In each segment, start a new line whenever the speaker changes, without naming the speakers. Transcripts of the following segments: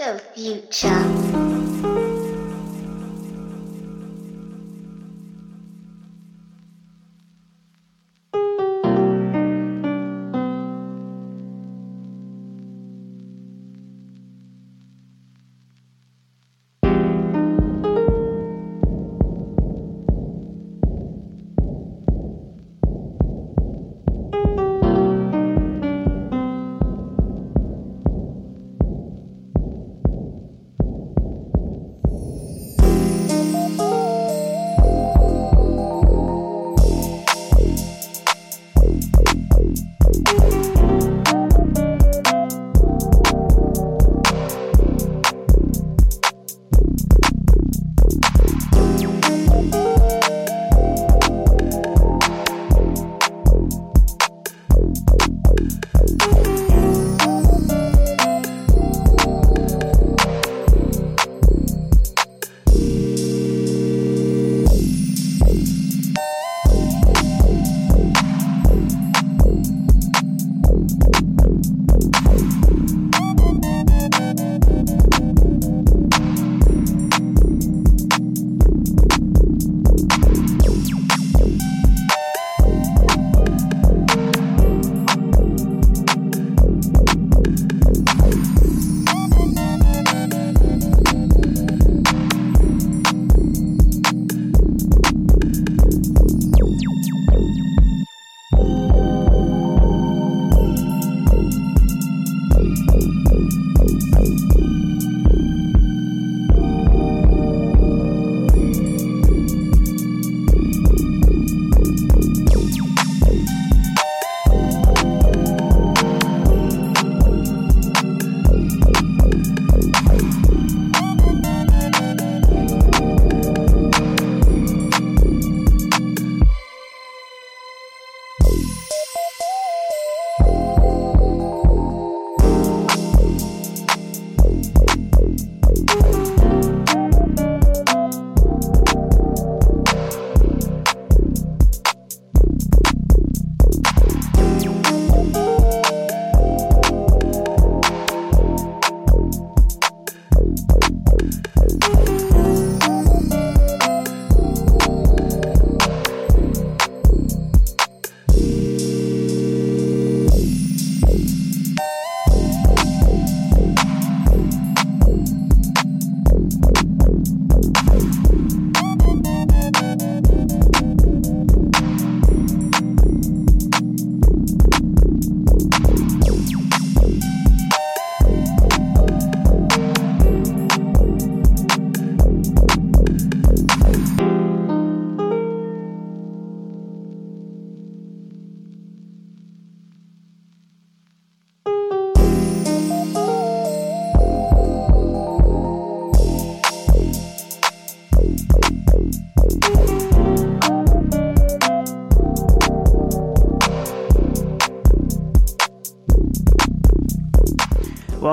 So future.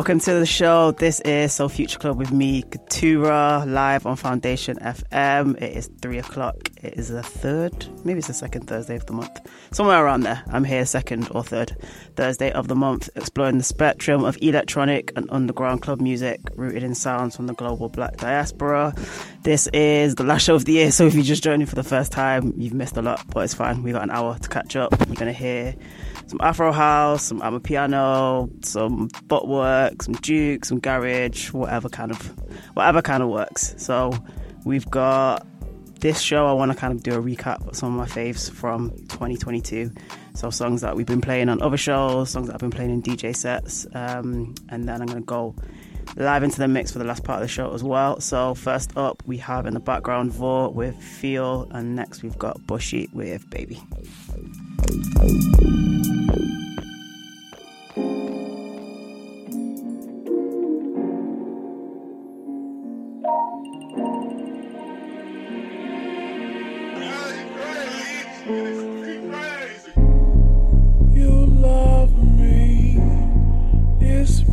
Welcome to the show. This is Soul Future Club with me, Katura, live on Foundation FM. It is three o'clock. It is the third, maybe it's the second Thursday of the month, somewhere around there. I'm here, second or third Thursday of the month, exploring the spectrum of electronic and underground club music rooted in sounds from the global black diaspora. This is the last show of the year, so if you're just joining for the first time, you've missed a lot, but it's fine. We've got an hour to catch up. You're going to hear some Afro house, some Amapiano, some footwork, some juke, some garage, whatever kind of whatever kind of works. So we've got this show. I want to kind of do a recap of some of my faves from 2022. So songs that we've been playing on other shows, songs that I've been playing in DJ sets, um, and then I'm going to go live into the mix for the last part of the show as well. So first up, we have in the background Vo with Feel, and next we've got Bushy with Baby.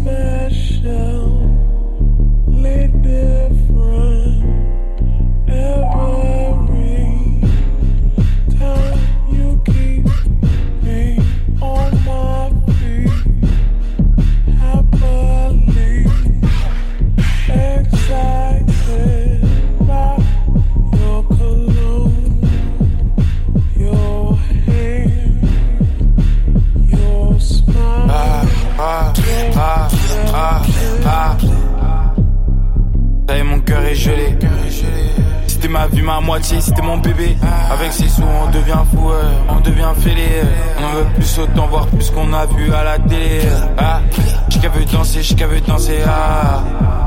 Special, lit
est gelé. C'était ma vie, ma moitié, c'était mon bébé. Avec ses sous, on devient fou, on devient fêlé. On veut plus autant voir plus qu'on a vu à la télé. Ah, qu'elle veut danser, qu'elle veut danser. Ah,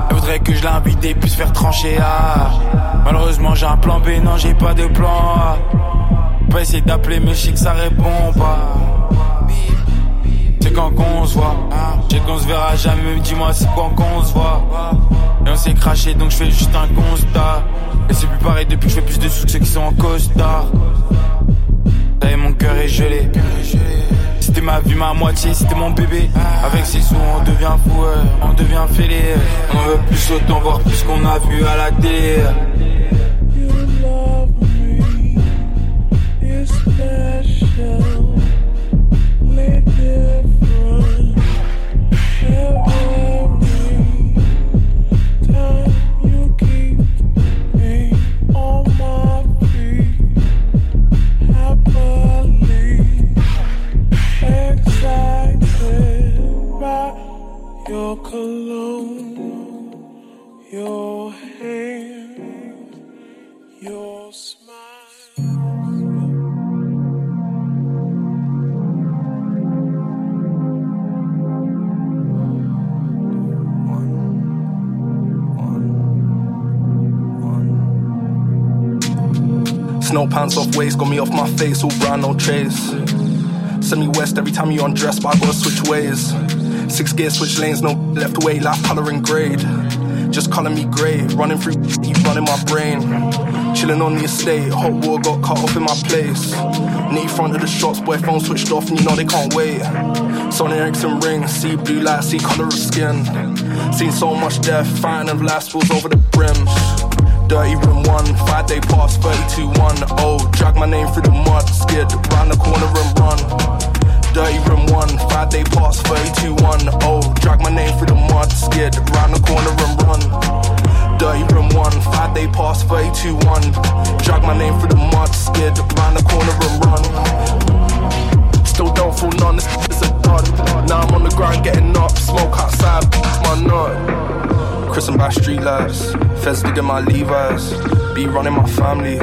elle voudrait que je l'invite et puisse faire trancher. Ah, malheureusement j'ai un plan B, non j'ai pas de plan A. Pas essayer d'appeler, mais je ça répond pas. C'est quand qu'on se voit. J'ai qu'on se verra jamais, dis-moi c'est quand qu'on se voit. Et on s'est craché donc je fais juste un constat. Et c'est plus pareil depuis que je fais plus de ceux qui sont en costard. Et mon cœur est gelé. C'était ma vie, ma moitié, c'était mon bébé. Avec ses sous, on devient fou, on devient fêlé. On veut plus autant voir plus qu'on a vu à la télé.
Snow pants off waist, got me off my face, all brown, no trace. Send me west every time you undress, but I gotta switch ways. Six gear, switch lanes, no left way, life coloring grade. Just calling me grey, running through, you running my brain. Chilling on the estate, hot water got cut off in my place. Knee front of the shots, boy, phone switched off, and you know they can't wait. Sony Ericsson ring, see blue light, see color of skin. Seen so much death, fighting life spills over the brims. Dirty room one, five day pass, 32 1. Oh, drag my name through the mud, skid round the corner and run. Dirty room one, five day pass, 32 1. Oh, drag my name through the mud, skid round the corner and run. Dirty room one, five day pass, 32 1. Drag my name through the mud, skid round the corner and run. Still don't fool none, this is a dud. Now I'm on the ground getting up, smoke outside, my nut. Christened by street lights, feds digging my Levi's. Be running my family,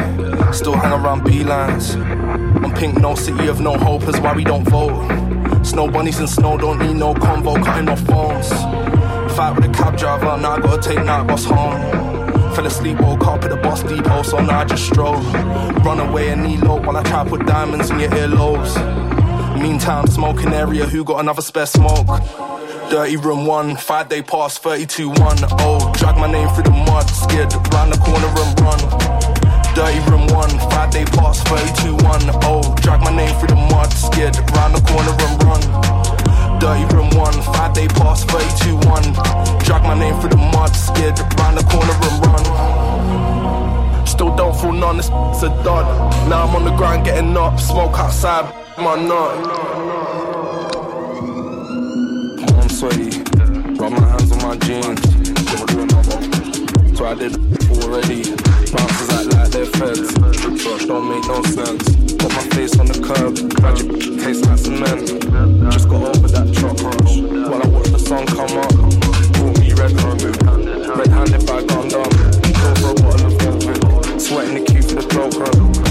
still hang around B-lines. I'm pink, no city of no hope is why we don't vote. Snow bunnies and snow don't need no convo, cutting off phones. Fight with a cab driver, now I gotta take night bus home. Fell asleep, woke up at the bus depot, so now I just stroll. Run away and knee low while I try to put diamonds in your earlobes. Meantime, smoking area, who got another spare smoke? Dirty room one, five day pass, 32 1. Oh, drag my name through the mud, scared round the corner and run. Dirty room one, five day pass, 32 1. Oh, drag my name through the mud, scared round the corner and run. Dirty room one, five day pass, 32 1. Drag my name through the mud, scared round the corner and run. Still don't fool none, it's a dud. Now I'm on the ground getting up, smoke outside, my nut my jeans. So I did already. Bouncers act like they're feds. Don't make no sense. Got my face on the curb. Magic tastes like cement. Just got over that truck rush. While I watch the sun come up. Brought me red handed. Red handed bag on dumb. Go for a bottle of velvet. Sweating the queue for the throat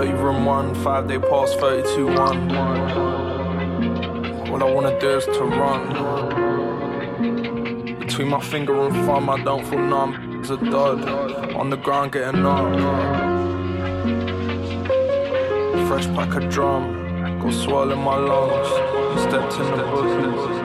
Uh, room one, five day pass 32 1. All I wanna do is to run. Between my finger and thumb, I don't feel numb. It's a dud. On the ground getting numb. Fresh pack of drum, go swell in my lungs. Stepped in the bushes.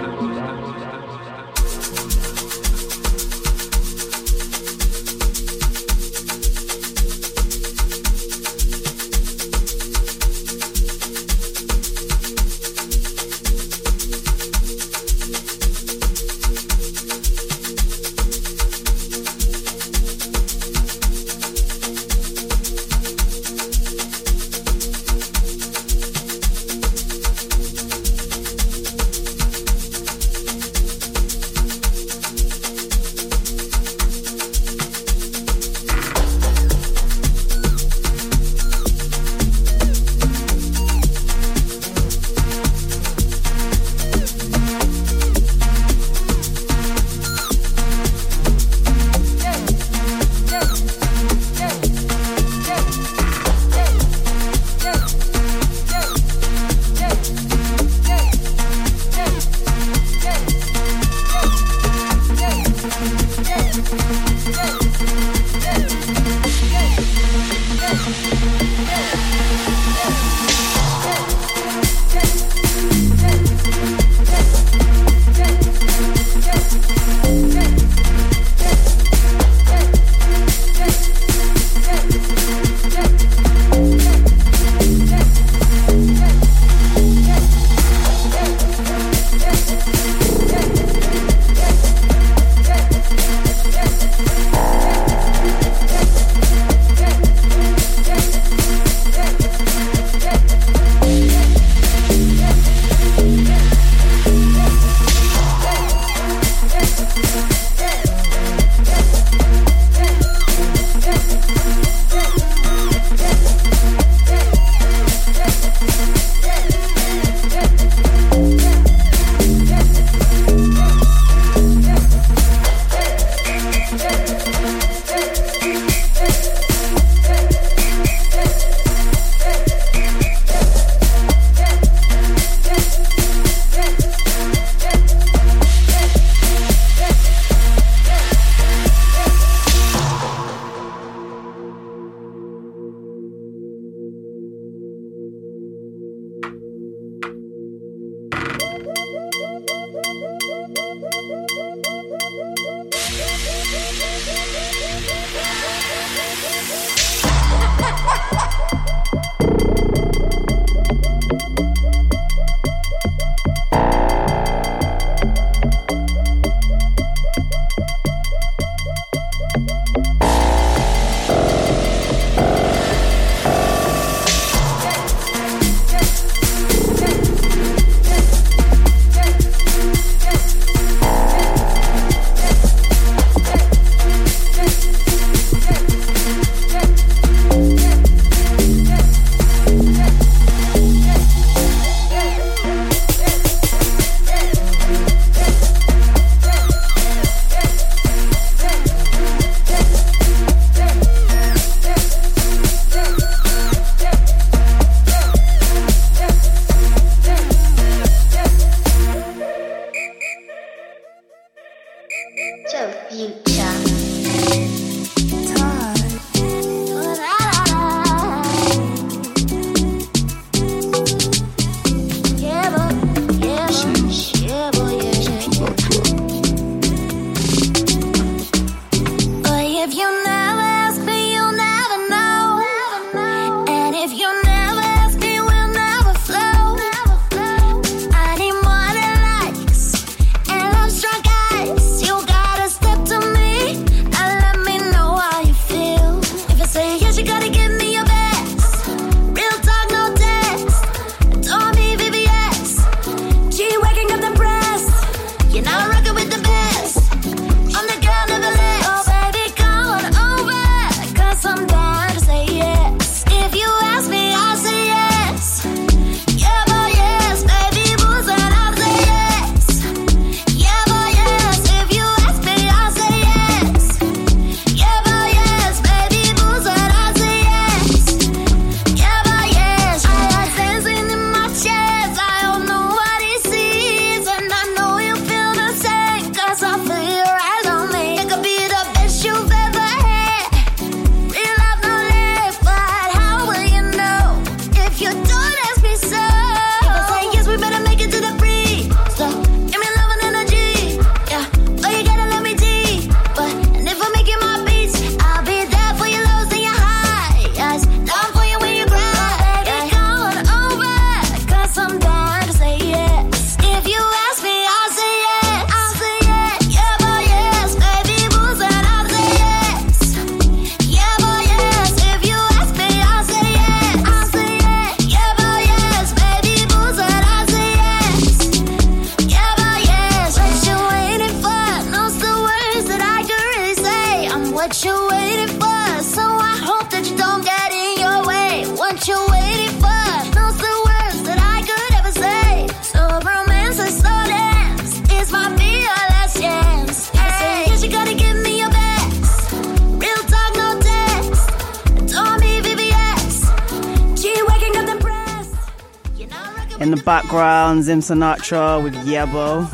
In the
background, Zim Sinatra with Yebo.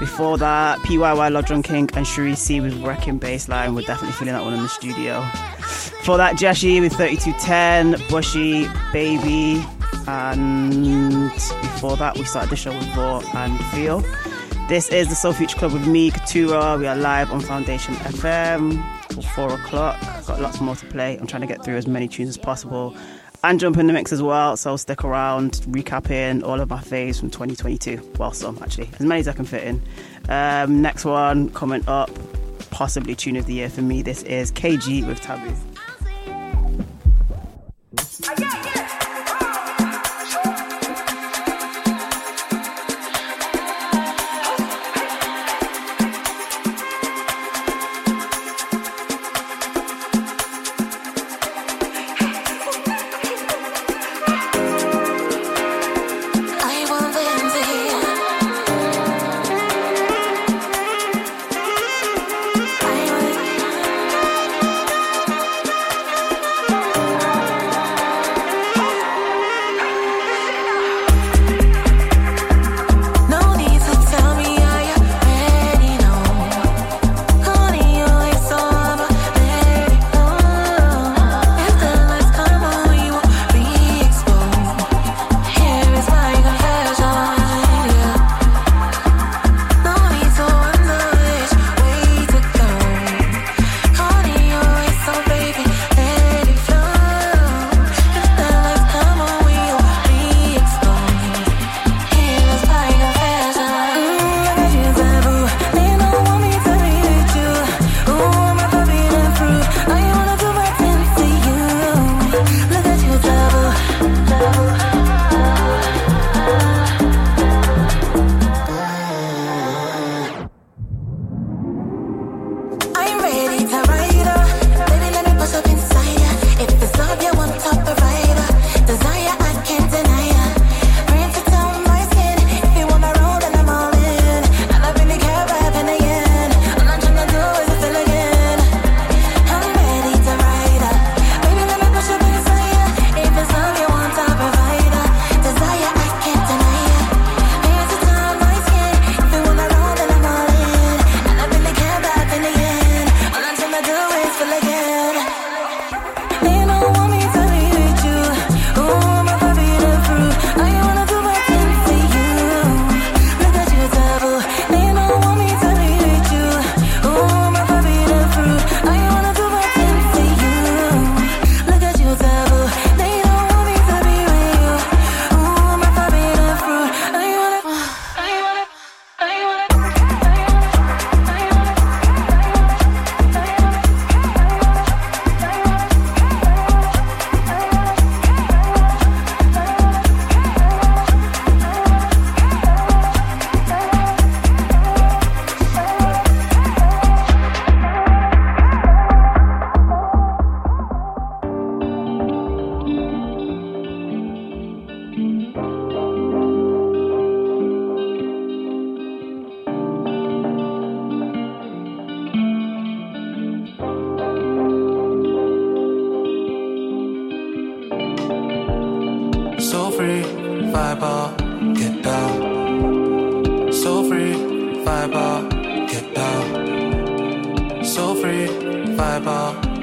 Before that, PYY Lodron King and Shirisi with Wrecking Bassline. We're definitely feeling that one in the studio. For that, Jeshi with 3210, Bushy, Baby, and before that, we started the show with Raw and Feel. This is the Soul Future Club with me, Katura. We are live on Foundation FM till four o'clock. I've got lots more to play. I'm trying to get through as many tunes as possible and jump in the mix as well. So I'll stick around, recapping all of my faves from 2022. Well, some actually, as many as I can fit in. Um, next one coming up, possibly tune of the year for me. This is KG with Taboo.
vibe out, get down. So free, vibe out.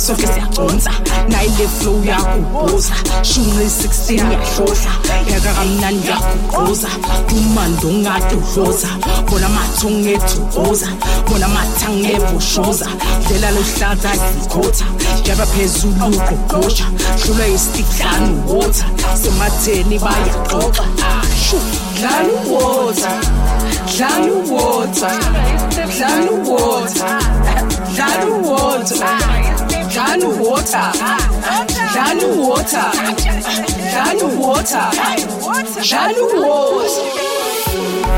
surface yaconsa nayile flow yakubhoza shumi 16 yahloza pheka kamnandi yakubhoza dumando ungadudloza bona mathonge ethukoza bona mathange eboshoza dlela lohlaza ikhotha jaba phezulu ugqogqosha hlulwa yisitiklani uwotha sematheni bayaxoxa. Ashu dlala uwotha. Dlala uwotha. Dlala uwotha. Dlala uwotha. Janu water. Janu water. Janu water. Janu water.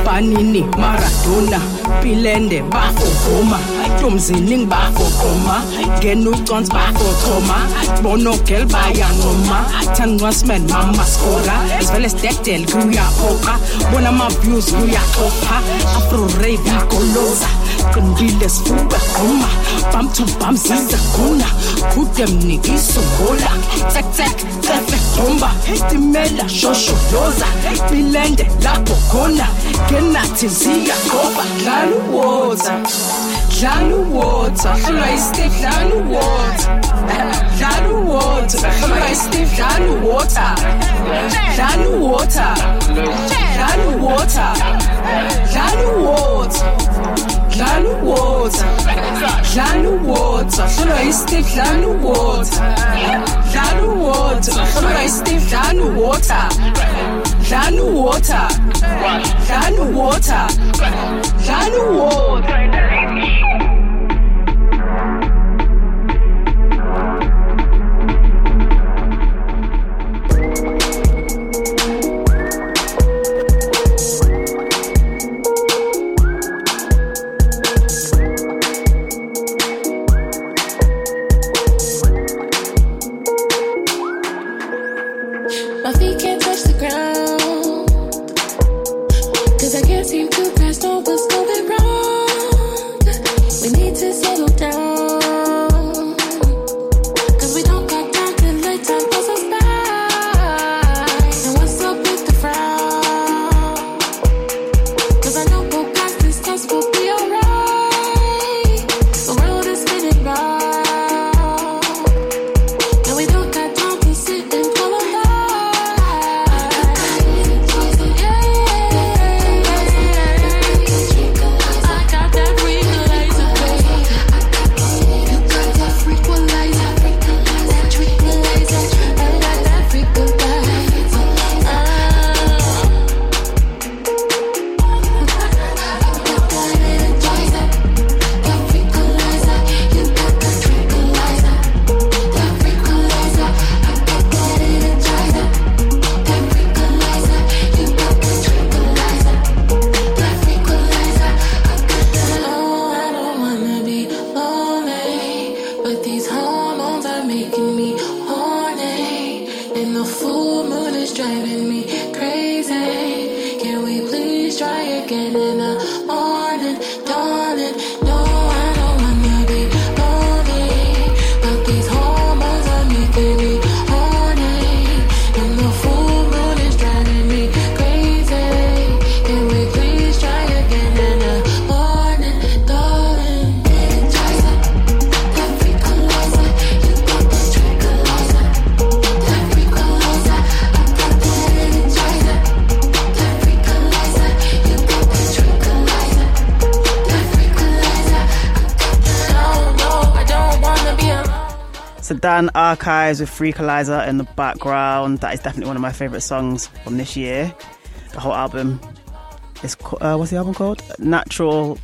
Panini, Maradona, Pilende, Bafokoma, Tomzining Bafokoma, Genutons Bafokoma, Bonokel Bayanoma, Tanwansman Mama Scola, as well as Dettel, Guya Oka, Bonama Buse Guya Oka, Afro Ravy Bacolosa uqinile sibuwegquma bamthu bamzize khuna kude mnikiso ngola. Tsektsek tsefe gqumba itimela shosholoza milende lapho khona. Ngenathi ziyagoba dlala uwota dlala uwota hlulwa isite dlala uwota dlala uwota hlulwa isite dlala uwota dlala uwota dlala uwota dlala uwota dlala uwater dlala uwater hlulwa istif dlala uwater dlala uwater hlulwa istif dlala uwater dlala uwater dlala uwater dlala uwater
Archives with Freakalizer in the background. That is definitely one of my favourite songs from this year. The whole album is, uh, what's the album called? Natural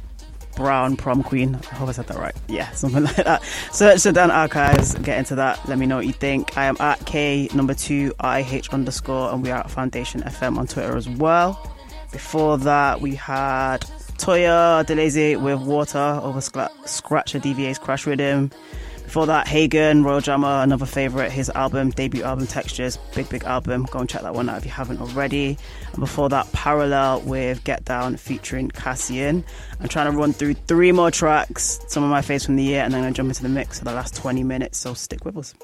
Brown Prom Queen. I hope I said that right. Yeah, something like that. Search Sudan Archives, get into that. Let me know what you think. I am at K number two IH underscore, and we are at Foundation FM on Twitter as well. Before that, we had Toya Delazy with Water over Scratch Scratcha DVA's Crash Rhythm. Before that, Hagan, Royal Drama, another favourite, his album, debut album, Textures, big, big album. Go and check that one out if you haven't already. And before that, Parallel with Get Down featuring Cassian. I'm trying to run through three more tracks, some of my faves from the year, and then I'm going to jump into the mix for the last 20 minutes, so stick with us.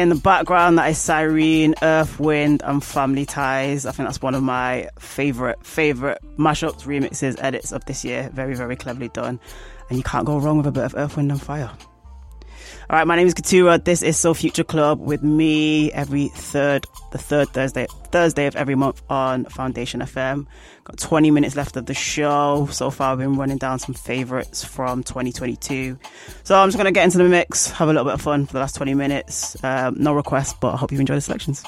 In the background, that is Cyrene, Earth, Wind, and Family Ties. I think that's one of my favorite, favorite mashups, remixes, edits of this year. Very, very cleverly done. And you can't go wrong with a bit of Earth, Wind, and Fire. All right, my name is Katura. This is So Future Club with me every third, the third Thursday, Thursday of every month on Foundation FM. Got 20 minutes left of the show. So far, I've been running down some favorites from 2022. So I'm just going to get into the mix, have a little bit of fun for the last 20 minutes. Um, no requests, but I hope you enjoy the selections.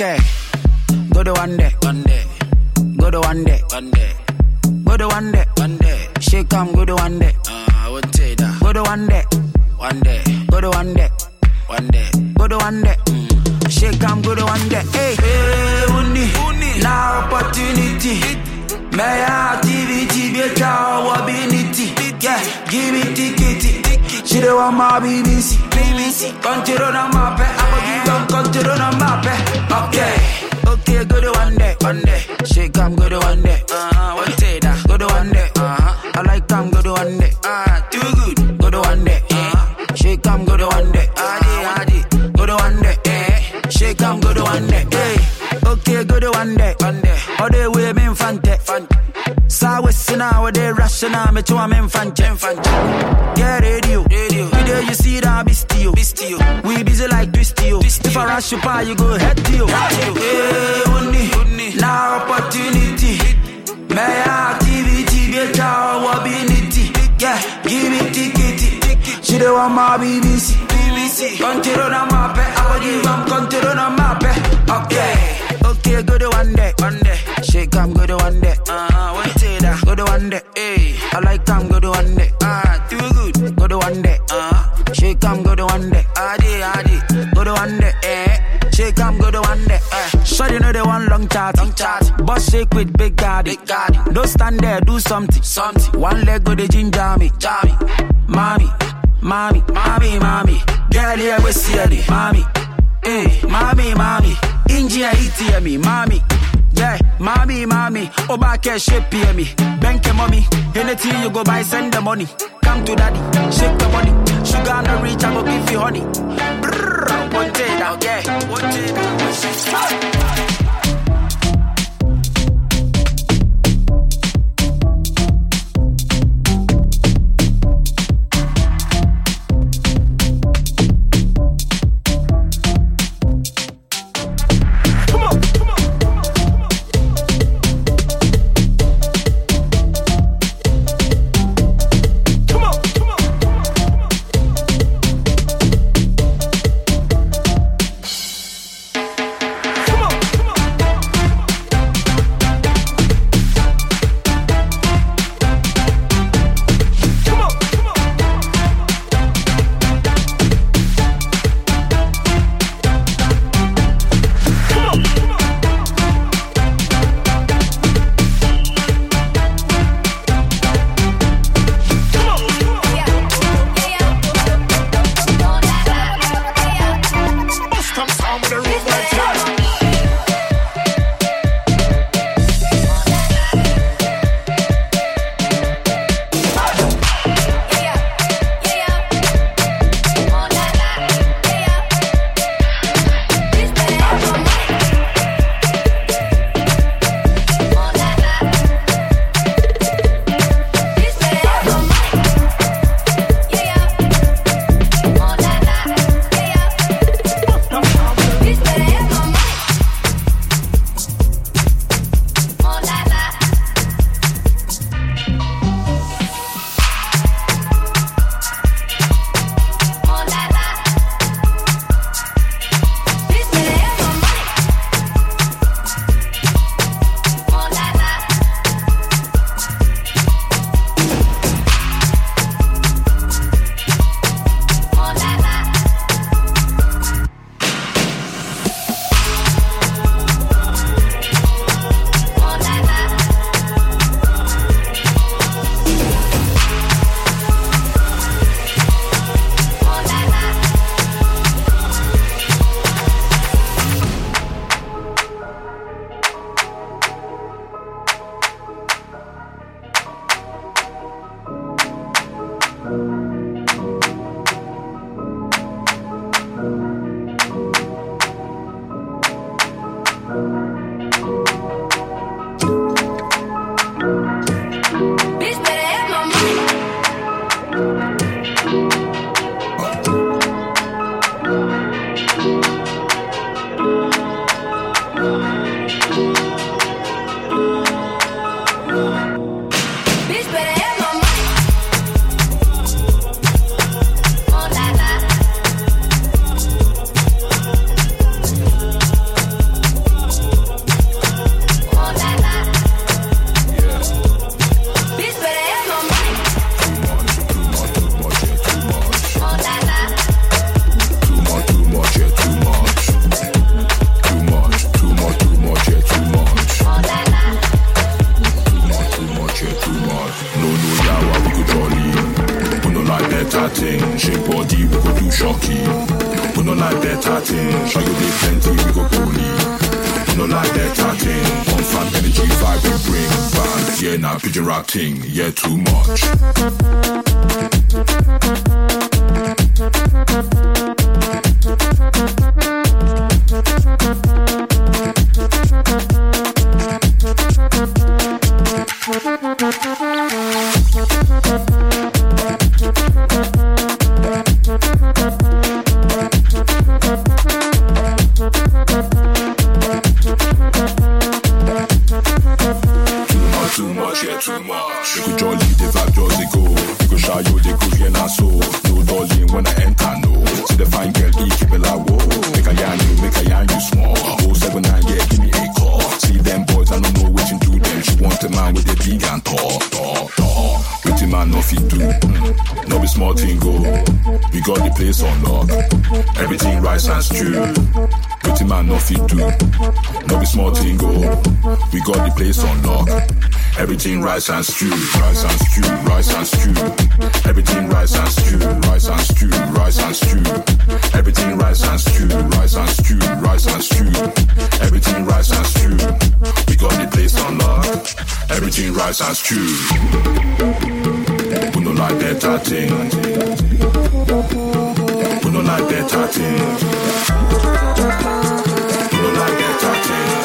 Said, wonder, eh. Shake, I'm good one wonder, eh. Sure, you know they want long chat. Long chat. But shake with big daddy. Big daddy. Don't stand there, do something. Something. One leg go the ginger me. Jammy. Mommy. Mommy. Mommy, mommy. Girl, here with see. Mommy. Eh, mommy, mommy. India, it me. Mommy. Yeah, mommy, mommy, Obake shape me. Bank your mommy. Anything you go buy, send the money. Come to daddy, shake the money. Sugar no reach, I'ma give you honey. Brrr, one day, okay. One day,
thing. Shape
body, we go do shocky. We no like better thing. Show you the plenty, we go bully. We no like better thing. One fan energy vibe we bring. Band, yeah, now nah, pigeon rap thing. Yeah, too much. Everything rice and stew, rice and stew, rice and stew. Everything rice and stew, rice and stew, rice and stew. Everything rice and stew, rice and stew, rice and stew. Everything rice and stew. We got the place on lock. Everything rice and stew. We no like better thing. We no like better thing. We no like better thing.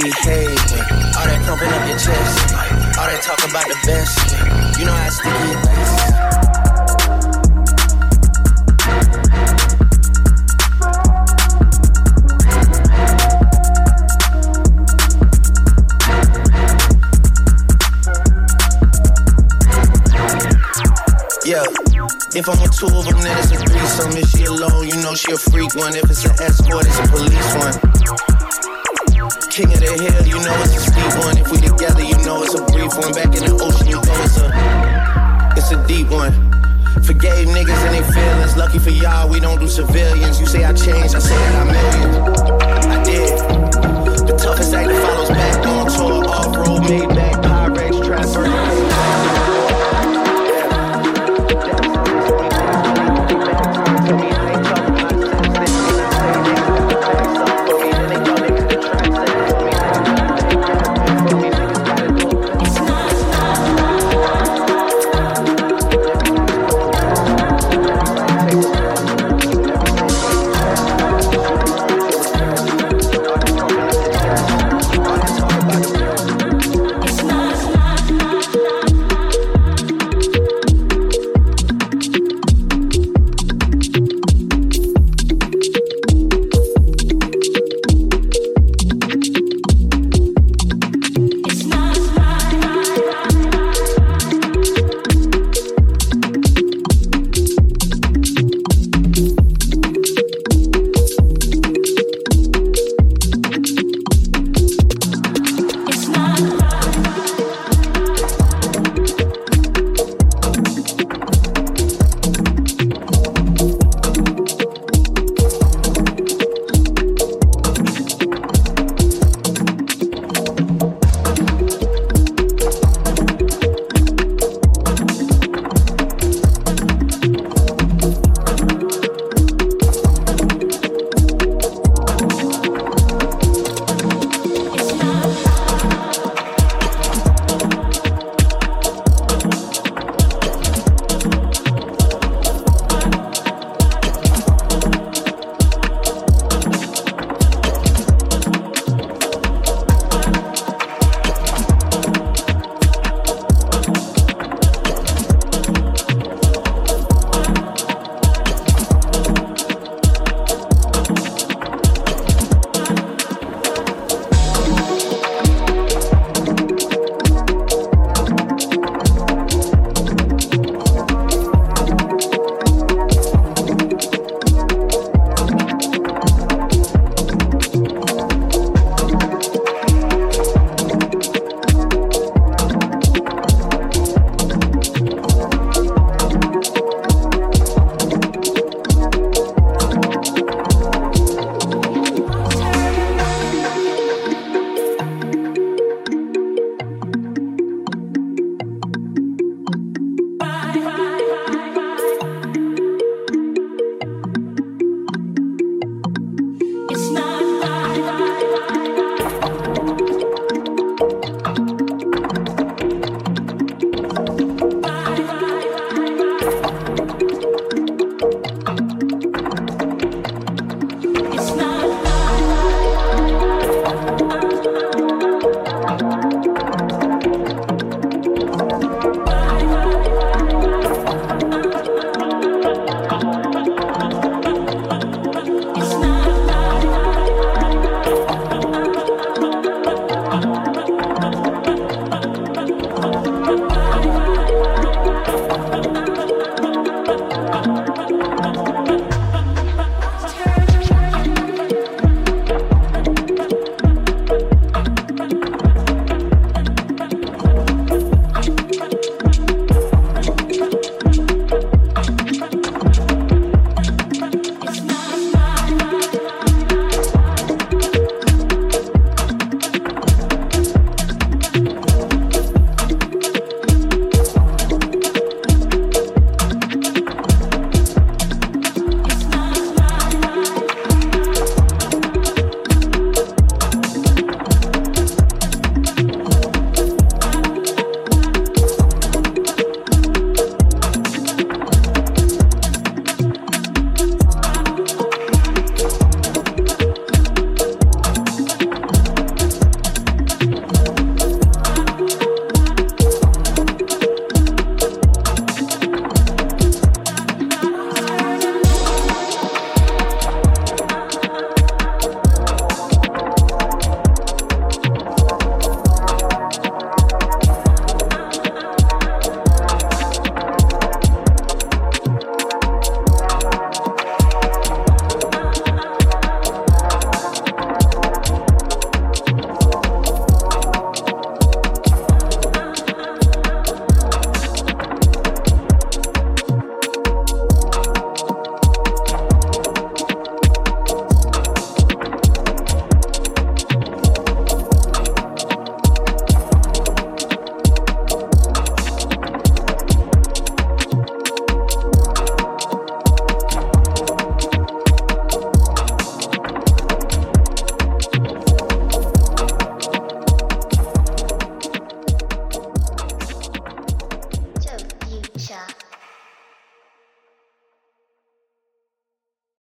be. All that pumping up your chest, all that talk about the best. You know how sticky it is. If I'm a two of them, then it's a threesome. If she alone, you know she a freak one. If it's an escort, it's a police one. King of the hill, you know it's a steep one. If we together, you know it's a brief one. Back in the ocean, you know it's a, it's a deep one. Forgave niggas and their feelings. Lucky for y'all, we don't do civilians. You say I changed, I say I got millions. I did. The toughest act that follows back on tour, off road, made back.